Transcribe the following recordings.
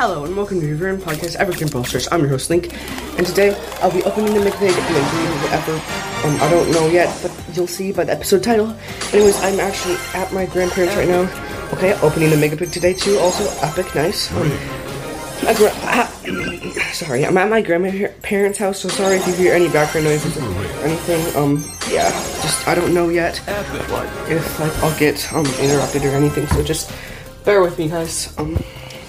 Hello and welcome to the Vern Podcast Evergreen Posters. I'm your host Link, and today I'll be opening the Mega Pig and whatever. Um, I don't know yet, but you'll see by the episode title. Anyways, I'm actually at my grandparents right now. Okay, opening the Mega Pig today too. Also, epic, nice. Um, gra- ah, sorry, I'm at my grandparents' house, so sorry if you hear any background noises or anything. Um, yeah, just I don't know yet what if like I'll get um interrupted or anything. So just bear with me, guys. Um,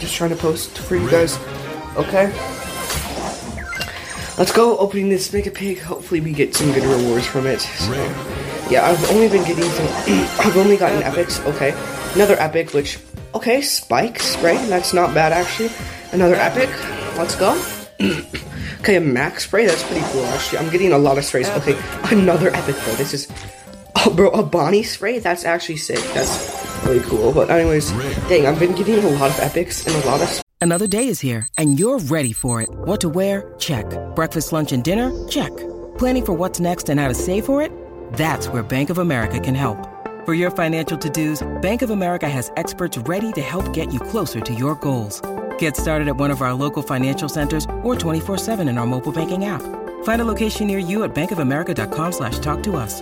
just trying to post for you guys. Okay. Let's go opening this Mega Pig. Hopefully we get some good rewards from it. So, yeah, I've only been getting some. I've only gotten epics. Okay, another epic, which okay, spikes, right? That's not bad actually. Another epic. Let's go. okay, a max spray. That's pretty cool actually. I'm getting a lot of sprays. Okay, another epic bro. This is. Oh, bro, a Bonnie spray? That's actually sick. That's really cool. But anyways, dang, I've been getting a lot of epics and a lot of Another day is here, and you're ready for it. What to wear? Check. Breakfast, lunch, and dinner? Check. Planning for what's next and how to save for it? That's where Bank of America can help. For your financial to-dos, Bank of America has experts ready to help get you closer to your goals. Get started at one of our local financial centers or 24-7 in our mobile banking app. Find a location near you at bankofamerica.com slash talk to us.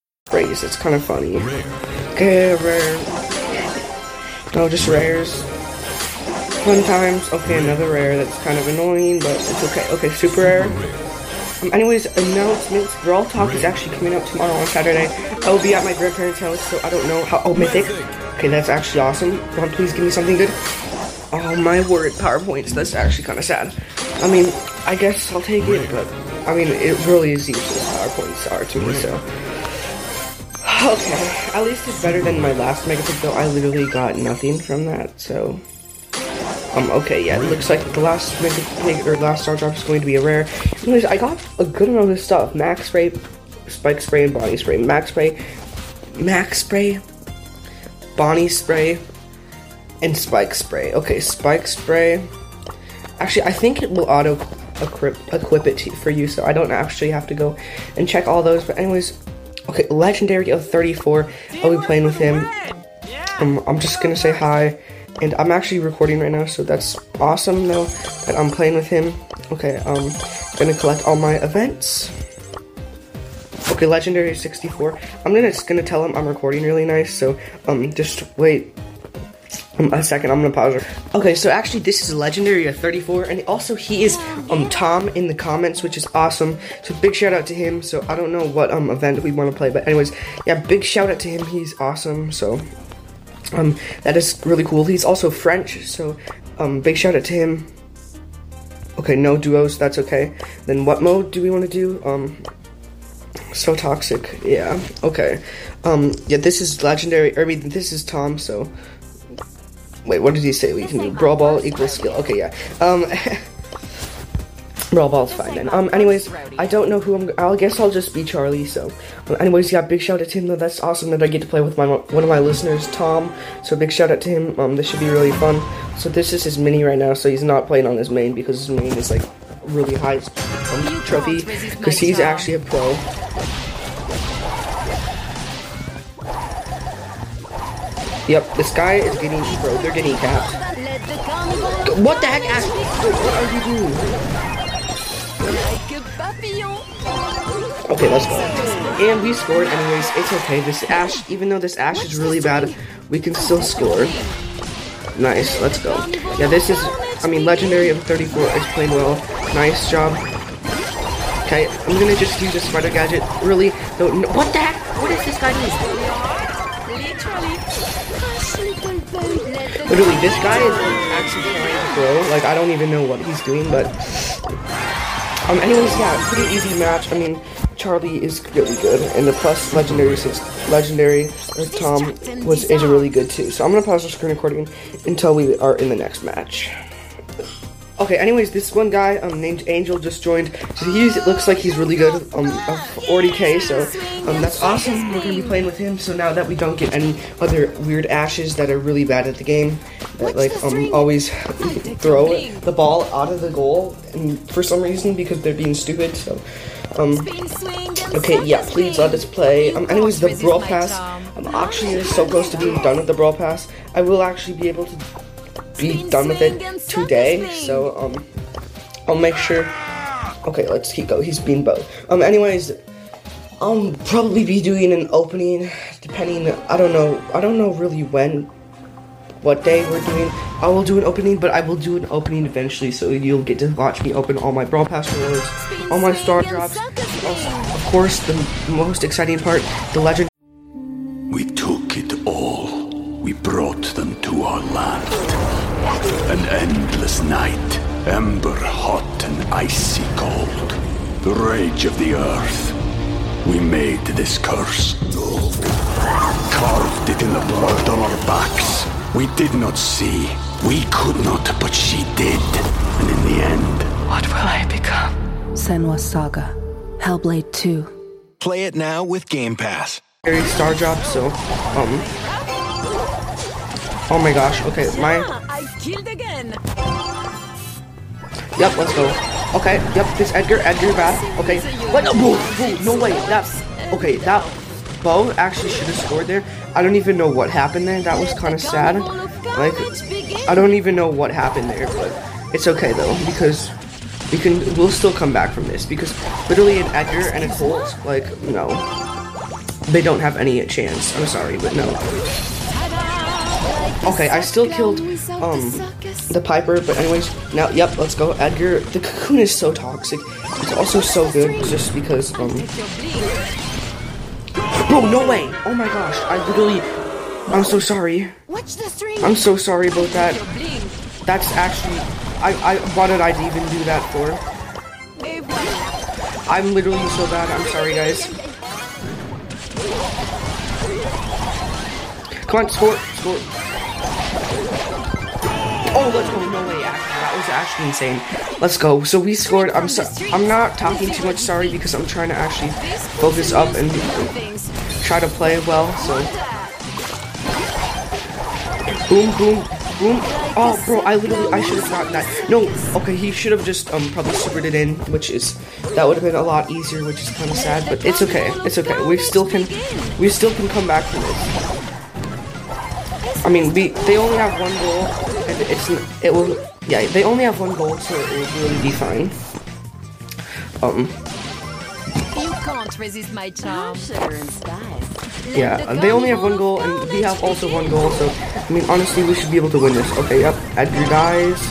Sprays. It's kind of funny. Okay, rare. No, just rares. Fun times. Okay, another rare. That's kind of annoying, but it's okay. Okay, super rare. Um, anyways, announcements. Brawl Talk is actually coming out tomorrow on Saturday. I will be at my grandparents' house, so I don't know how. Oh, Mythic. Okay, that's actually awesome. Ron, please give me something good. Oh my word, PowerPoints. That's actually kind of sad. I mean, I guess I'll take it, but I mean, it really is useless. PowerPoints are to me, so. Okay, at least it's better than my last Mega Pig, though I literally got nothing from that, so... Um, okay, yeah, it looks like the last Mega Pig, or last Star Drop is going to be a rare. Anyways, I got a good amount of stuff. Max Spray, Spike Spray, and Bonnie Spray. Max Spray, Max Spray, Bonnie Spray, and Spike Spray. Okay, Spike Spray. Actually, I think it will auto equip, equip it to, for you, so I don't actually have to go and check all those. But anyways, okay, Legendary of 34. I'll be playing with him. Um, I'm just gonna say hi, and I'm actually recording right now, so that's awesome though that I'm playing with him. Okay, um, gonna collect all my events. Okay, Legendary 64. I'm gonna just gonna tell him I'm recording really nice, so um, just wait um, a second, I'm gonna pause it. Okay, so actually, this is Legendary at 34, and also he is um Tom in the comments, which is awesome. So big shout out to him. So I don't know what um event we want to play, but anyways, yeah, big shout out to him. He's awesome. So um that is really cool. He's also French, so um big shout out to him. Okay, no duos. That's okay. Then what mode do we want to do? Um, so toxic. Yeah. Okay. Um. Yeah. This is legendary. I mean, this is Tom. So. Wait, what did he say we can do? Brawl ball equals skill. Okay, yeah. Um, brawl ball's fine then. Um, anyways, I don't know who I'm. I guess I'll just be Charlie. So, um, anyways, yeah, big shout out to him though. That's awesome that I get to play with my one of my listeners, Tom. So big shout out to him. Um, this should be really fun. So this is his mini right now. So he's not playing on his main because his main is like really high um, trophy because he's actually a pro. Yep, this guy is getting, bro, they're getting capped. What the heck, Ash? What are you doing? Okay, let's go. And we scored anyways. It's okay. This Ash, even though this Ash is really bad, we can still score. Nice, let's go. Yeah, this is, I mean, Legendary of 34 is playing well. Nice job. Okay, I'm gonna just use a spider gadget. Really, don't know. What the heck? What is this guy doing? This guy is actually trying to throw. Like, I don't even know what he's doing, but... Um, anyways, yeah, pretty easy match. I mean, Charlie is really good, and the plus legendary six legendary or Tom was is really good too. So I'm gonna pause the screen recording until we are in the next match. Okay, anyways, this one guy um, named Angel just joined. So he's it looks like he's really good. Um, 40k, so um, that's awesome. We're gonna be playing with him. So now that we don't get any other weird ashes that are really bad at the game, that like um always throw the ball out of the goal, and for some reason because they're being stupid. So um, okay, yeah, please let us play. Um, anyways, the Brawl Pass, I'm actually so close to being done with the Brawl Pass. I will actually be able to be done with it today, so, um, I'll make sure. Okay, let's keep going. He's being both. Um, anyways, I'll probably be doing an opening, depending, I don't know, I don't know really when, what day we're doing. I will do an opening, but I will do an opening eventually, so you'll get to watch me open all my Brawl Pass rewards, all my Star Drops, also, of course, the most exciting part, the Legend. We took it all. We brought them to our land. An endless night, ember hot and icy cold. The rage of the earth. We made this curse. Carved it in the blood on our backs. We did not see. We could not, but she did. And in the end, What will I become? Senua's Saga. Hellblade 2. Play it now with Game Pass. Very Star Drop, so, um. Oh my gosh, okay, my. Killed again. Yep, let's go. Okay, yep, this Edgar, Edgar bad. Okay, what? No, whoa, whoa, no way. That, okay, that Bo actually should have scored there. I don't even know what happened there. That was kind of sad. Like, I don't even know what happened there, but it's okay though because we can. We'll still come back from this because literally an Edgar and a Colt, like, no, they don't have any chance. I'm sorry, but no. Okay, I still killed um the Piper, but anyways, now yep, let's go. Edgar, the cocoon is so toxic. It's also so good just because um Bro, no way! Oh my gosh, I literally I'm so sorry. I'm so sorry about that. That's actually I I why did I even do that for? I'm literally so bad. I'm sorry guys. Come on, score, score. Oh, let's go. No way, actually. That was actually insane. Let's go. So we scored. I'm so I'm not talking too much, sorry, because I'm trying to actually focus up and try to play well, so. Boom, boom, boom. Oh, bro, I literally, I should have gotten that. No, okay, he should have just um probably supered it in, which is, that would have been a lot easier, which is kind of sad, but it's okay. It's okay. We still can, we still can come back from this. I mean, we they only have one goal, and it's it will yeah they only have one goal, so it will really be fine. Um, You can't resist my charm. yeah, they only have one goal, and we have also one goal, so I mean honestly we should be able to win this. Okay, yep, Edgar dies.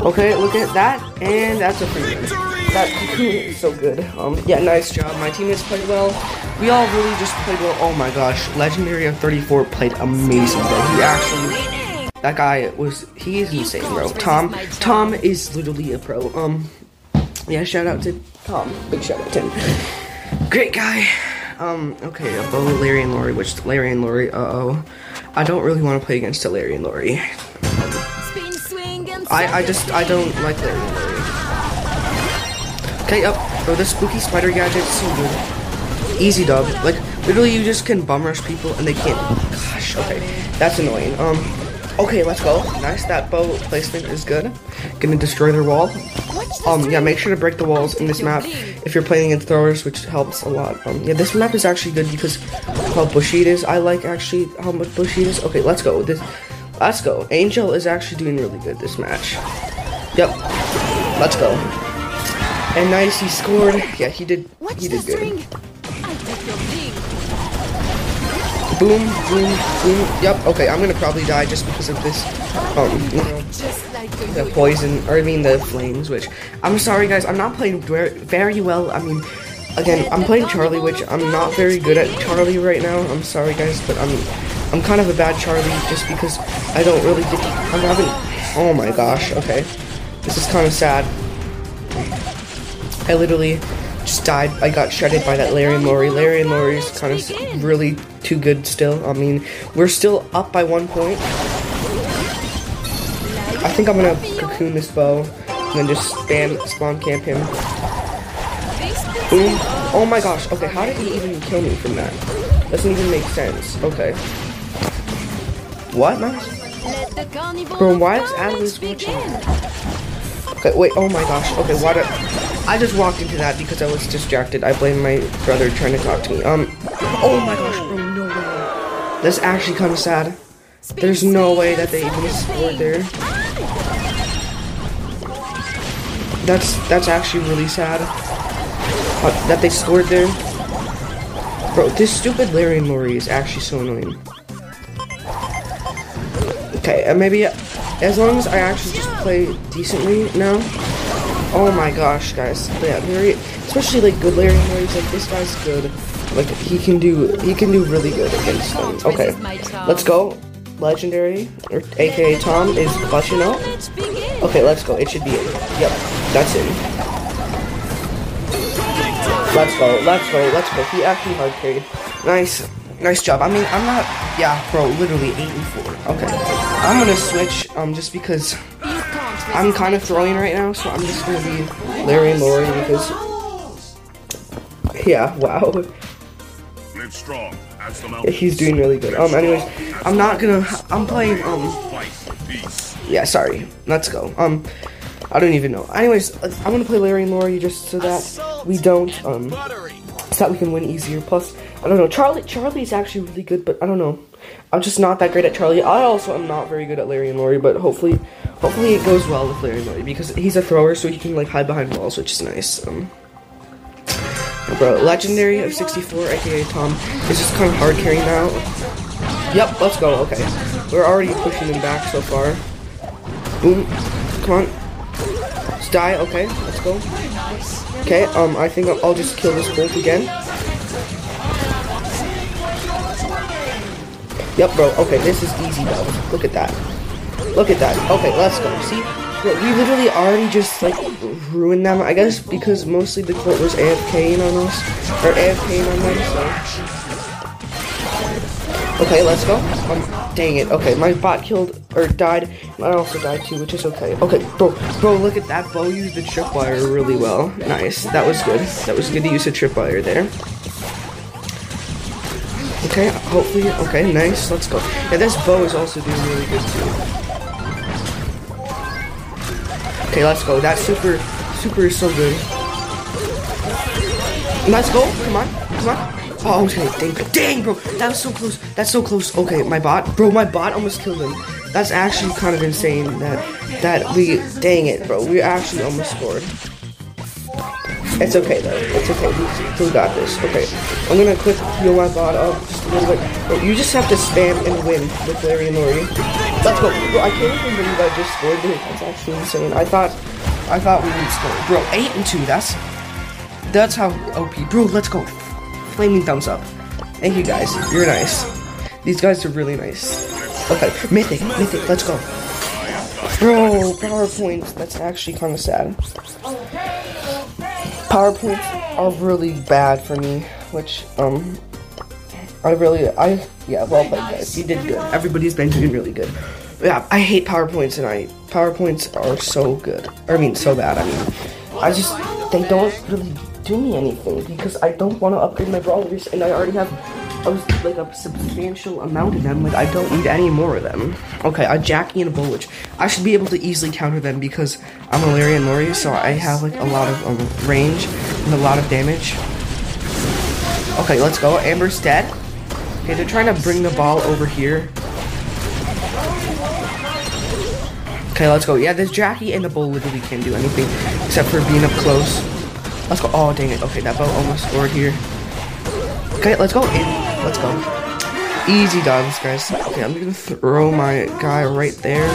Okay, look at that, and that's a free win. That cocoon is so good. Um, yeah, nice job. My teammates played well. We all really just played well. Oh my gosh, Legendary of 34 played amazing, bro. He actually, that guy was, he is insane, bro. Tom, Tom is literally a pro. Um, yeah, shout out to Tom. Big shout out to him. Great guy. Um, okay, Bo, Larry, and Lawrie, which Larry and Lawrie, uh-oh. I don't really want to play against a Larry and Lawrie. Spin, swing, and I, I just, I don't like Larry and Lawrie. Okay, up. Bro, this spooky spider gadget is so good. Easy dub. Like, literally you just can bum rush people and they can't. Gosh, okay. That's annoying. Um, okay, let's go. Nice, that Bo placement is good. Gonna destroy their wall. Um, yeah, make sure to break the walls in this map if you're playing against throwers, which helps a lot. Um, yeah, this map is actually good because how bushy it is. I like actually how much bushy it is. Okay, let's go. This, let's go. Angel is actually doing really good this match. Yep. Let's go. And nice, he scored. Yeah, he did. Watch he did good. string. I'll your ding. Boom, boom, boom. Yep. Okay, I'm gonna probably die just because of this. Um, you know, Just like a the poison, or I mean the flames. Which I'm sorry, guys. I'm not playing very well. I mean, again, I'm playing Charlie, which I'm not very good at Charlie right now. I'm sorry, guys, but I'm I'm kind of a bad Charlie just because I don't really get. I'm having. Oh my gosh. Okay, this is kind of sad. I literally just died. I got shredded by that Larry and Lawrie. Larry and Lawrie is kind of really too good still. I mean, we're still up by one point. I think I'm gonna cocoon this Bo and then just spam spawn camp him. Boom. Oh my gosh. Okay, how did he even kill me from that? Doesn't even make sense. Okay. What, man? Bro, why is watching? begin. Okay, wait. Oh my gosh. Okay, why did I just walked into that because I was distracted. I blame my brother trying to talk to me. Um. Oh my gosh, bro. No way. That's actually kind of sad. There's no way that they even scored there. That's that's actually really sad. Uh, that they scored there. Bro, this stupid Larry Lawrie is actually so annoying. Okay, uh, maybe uh, as long as I actually just play decently now. Oh my gosh, guys. Yeah, Larry, especially like good Larry Lawrie's like this guy's good. Like he can do he can do really good against them. Okay, let's go. Legendary, or AKA Tom, is clutching out. Okay, let's go. It should be in. Yep, that's it. Let's go, let's go, let's go. He actually hard carried. Nice, nice job. I mean, I'm not, yeah, bro, literally 8 and 4. Okay. I'm gonna switch, um, just because I'm kind of throwing right now, so I'm just gonna be Larry and Lawrie because, yeah, wow. Live strong as the Yeah, he's doing really good. Um, anyways, I'm not gonna, I'm playing, um, Fight for peace. Yeah, sorry. Let's go. Um, I don't even know. Anyways, uh, I'm gonna play Larry and Lawrie just so that we don't um, so that we can win easier. Plus, I don't know. Charlie, Charlie's actually really good, but I don't know. I'm just not that great at Charlie. I also am not very good at Larry and Lawrie, but hopefully, hopefully it goes well with Larry and Lawrie because he's a thrower, so he can like hide behind walls, which is nice. Um, bro, legendary of 64, aka Tom, is just kind of hard carrying now. Yep, let's go. Okay, we're already pushing him back so far. Boom. Come on. Let's die. Okay, let's go. Okay, um, I think I'll, just kill this bolt again. Yep, bro. Okay, this is easy though. Look at that. Look at that. Okay, let's go. See? We literally already just, like, ruined them, I guess, because mostly the court was AFKing on us. Or AFKing on them, so... Okay, let's go. Um, dang it. Okay, my bot killed or died. I also died too, which is okay. Okay, bro, bro, look at that. Bo used the tripwire really well. Nice. That was good. That was good to use the tripwire there. Okay, hopefully. Okay, nice. Let's go. Yeah, this Bo is also doing really good too. Okay, let's go. That super, super is so good. Let's go. Come on. Come on. Oh, okay. Dang, dang, bro. That was so close. That's so close. Okay, my bot. Bro, my bot almost killed him. That's actually kind of insane that, that we, dang it, bro. We actually almost scored. It's okay, though. It's okay. We, got this. Okay. I'm gonna quick heal my bot up just a little bit. You just have to spam and win with Larry and Lawrie. Let's go. Bro, I can't even believe I just scored this. That's actually insane. I thought, I thought we would score. Bro, 8 and 2. That's, that's how OP. Bro, let's go. Flaming thumbs up. Thank you guys. You're nice. These guys are really nice. Okay, mythic, mythic, let's go. Bro, PowerPoints. That's actually kind of sad. PowerPoints are really bad for me, which, um, I really, I, yeah, well played, guys. You did good. Everybody's been doing really good. Yeah, I hate PowerPoints, and I, PowerPoints are so good. I mean, so bad. I mean, I just, they don't really do me anything because I don't want to upgrade my brawlers, and I already have a, like a substantial amount of them. Like I don't need any more of them. Okay, a Jackie and a Bull, which I should be able to easily counter them because I'm a Larry and so I have like a lot of um, range and a lot of damage. Okay, let's go. Amber's dead. Okay, they're trying to bring the ball over here. Okay, let's go. Yeah, this Jackie and the Bull literally can't do anything except for being up close. Let's go. Oh, dang it. Okay, that boat almost scored here. Okay, let's go. Let's go. Easy dubs, guys. Okay, I'm gonna throw my guy right there.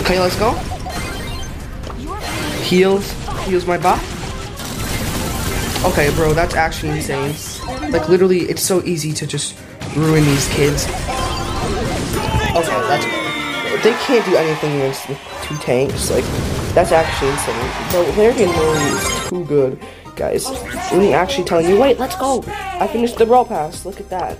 Okay, let's go. Heals. Heals my bot. Okay, bro, that's actually insane. Like, literally, it's so easy to just ruin these kids. Okay, that's. They can't do anything against with two tanks. Like, that's actually insane. Larry and Lawrie is too good, guys. Really actually telling you, wait, let's go. I finished the brawl pass. Look at that.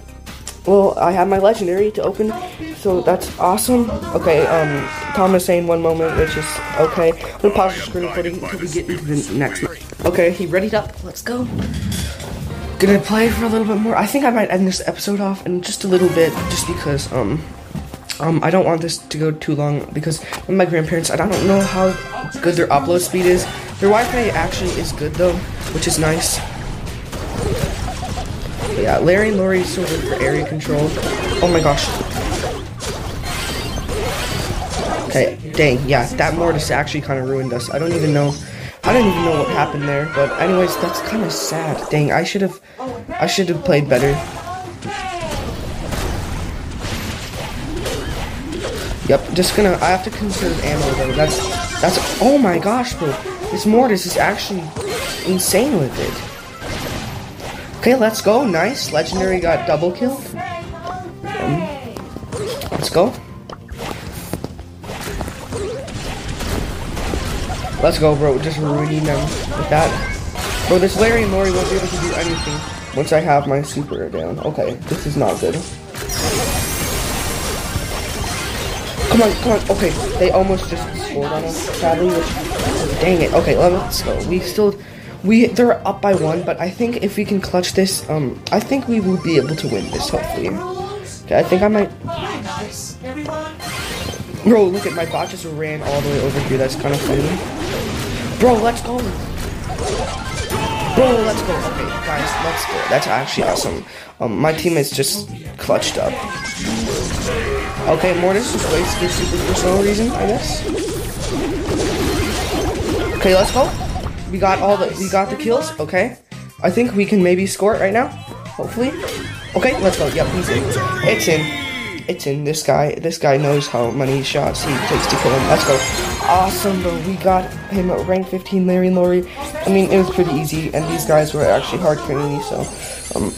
Well, I have my legendary to open, so that's awesome. Okay, um, Thomas saying one moment, which is okay. I'm gonna pause the screen recording until we get into the next. Okay, he readied up. Let's go. Gonna play for a little bit more. I think I might end this episode off in just a little bit, just because um, um, I don't want this to go too long because my grandparents. I don't know how good their upload speed is. Their Wi-Fi actually is good though, which is nice. But yeah, Larry and Lawrie so good for area control. Oh my gosh. Okay, dang, yeah, that mortis actually kind of ruined us. I don't even know. I don't even know what happened there. But anyways, that's kind of sad. Dang, I should have. I should have played better. Yep, just gonna. I have to conserve ammo though. That's that's. Oh my gosh, bro! This mortis is actually insane with it. Okay, let's go. Nice. Legendary got double killed. Um, let's go. Let's go, bro. Just ruining them with that. Bro, this Larry and won't be able to do anything once I have my super down. Okay, this is not good. Come on, come on. Okay, they almost just scored on us, sadly, which, dang it. Okay, let's go. We still, we, they're up by one, but I think if we can clutch this, um, I think we will be able to win this, hopefully. Okay, I think I might, bro, look at my bot just ran all the way over here. That's kind of funny. Bro, let's go. Bro, let's go. Okay, guys, let's go. That's actually awesome. Um, my teammates just clutched up. Okay, Mortis just wasted super for some reason, I guess. Okay, let's go. We got all the we got the kills. Okay, I think we can maybe score it right now. Hopefully. Okay, let's go. Yep, he's in. It's in. It's in. This guy. This guy knows how many shots he takes to kill him. Let's go. Awesome, bro. We got him at rank 15, Larry and Lawrie. I mean, it was pretty easy, and these guys were actually hard carrying me. So, um,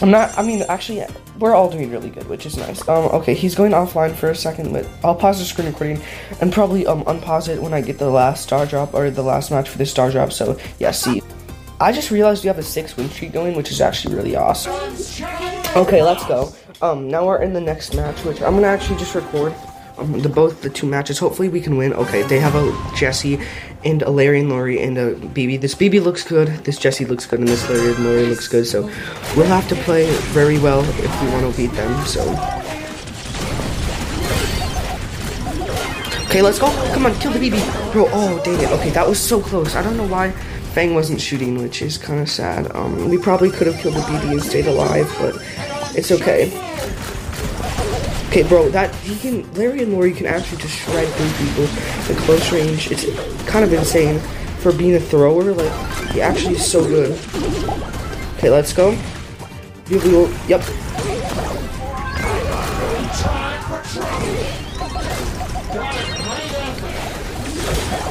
I'm not. I mean, actually, we're all doing really good, which is nice. Um, okay, he's going offline for a second, but I'll pause the screen recording and probably um unpause it when I get the last star drop or the last match for this star drop. So yeah, see. I just realized we have a six win streak going, which is actually really awesome. Okay, let's go. Um, now we're in the next match, which I'm gonna actually just record. Um, the both the two matches. Hopefully we can win. Okay, they have a Jessie and a Larry and Lawrie and a Bibi. This Bibi looks good. This Jessie looks good, and this Larry and Lawrie looks good. So we'll have to play very well if we want to beat them. So. Okay, let's go. Come on, kill the Bibi. Bro, oh, dang it. Okay, that was so close. I don't know why Fang wasn't shooting, which is kind of sad. Um, we probably could have killed the Bibi and stayed alive, but it's okay. Okay, bro, that he can Larry and Lawrie can actually just shred through people at close range. It's kind of insane for being a thrower. Like he actually is so good. Okay, let's go. Yep.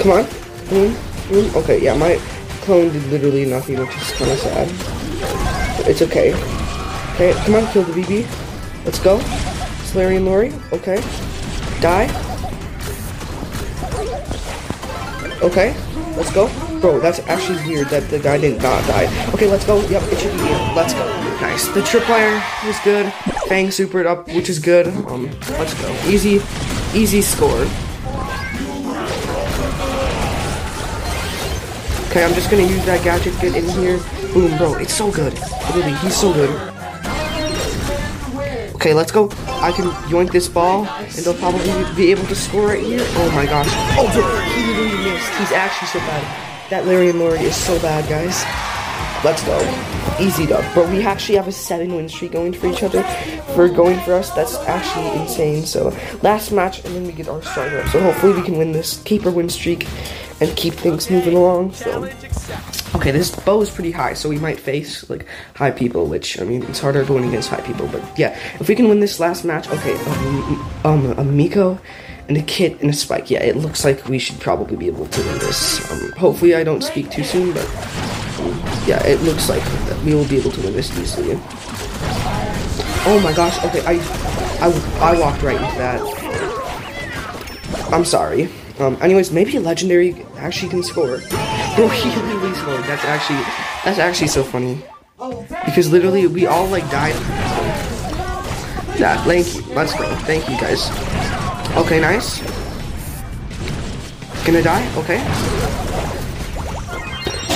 Come on. Boom. Boom. Okay, yeah, my clone did literally nothing, which is kind of sad. But it's okay. Okay, come on, kill the Bibi. Let's go. Larry and Lawrie. Okay. Die. Okay. Let's go. Bro, that's actually weird that the guy did not die. Okay, let's go. Yep, it should be. Let's go. Nice. The tripwire was good. Fang supered up, which is good. Um, let's go. Easy, easy score. Okay, I'm just gonna use that gadget, get in here. Boom, bro, it's so good. Literally, he's so good. Okay, let's go. I can yoink this ball, and they'll probably be able to score right here. Oh my gosh. Oh, he literally missed. He's actually so bad. That Larry and Lawrie is so bad, guys. Let's go. Easy dub. Bro, we actually have a seven win streak going for each other. For going for us, that's actually insane. So, last match, and then we get our starter up. So, hopefully, we can win this keeper win streak and keep things moving along. So, okay, this Bo is pretty high, so we might face like high people, which I mean, it's harder to win against high people. But yeah, if we can win this last match, okay, um, um a Mico and a Kit and a Spike. Yeah, it looks like we should probably be able to win this. Um, hopefully, I don't speak too soon, but um, yeah, it looks like we will be able to win this easily. Oh my gosh, okay, I, I, I walked right into that. I'm sorry. Um, anyways, maybe legendary actually can score. Bro, he literally scored. That's actually, that's actually so funny. Because literally, we all like died. Yeah, thank you. Let's go. Thank you, guys. Okay, nice. Gonna die? Okay.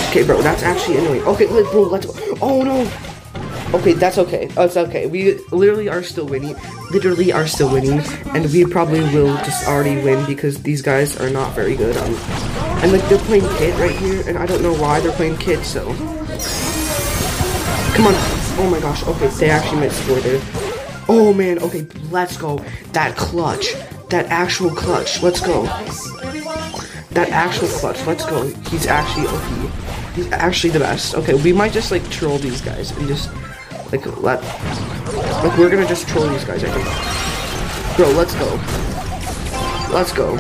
Okay, bro, that's actually annoying. Okay, bro, let's go. Oh no. Okay, that's okay. Oh, it's okay. We literally are still winning. Literally are still winning, and we probably will just already win because these guys are not very good. Um, and like they're playing Kit right here, and I don't know why they're playing Kit. So, come on. Oh my gosh. Okay, they actually might score there. Oh man. Okay, let's go. That clutch. That actual clutch. Let's go. That actual clutch. Let's go. He's actually okay. He's actually the best. Okay, we might just like troll these guys and just like let like we're gonna just troll these guys. I think. Bro, let's go. Let's go.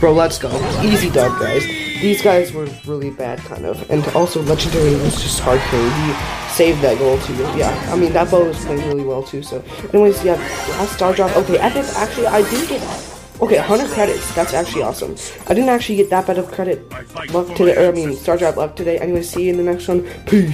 Bro, let's go. Easy dub, guys. These guys were really bad, kind of. And also, Legendary was just hard carry. He saved that goal, too. Yeah, I mean, that Bo was playing really well, too. So, anyways, yeah, last star drop. Okay, epic. Actually, I did get... Okay, 100 credits. That's actually awesome. I didn't actually get that bad of credit luck today. Or, I mean, star drop luck today. Anyway, see you in the next one. Peace.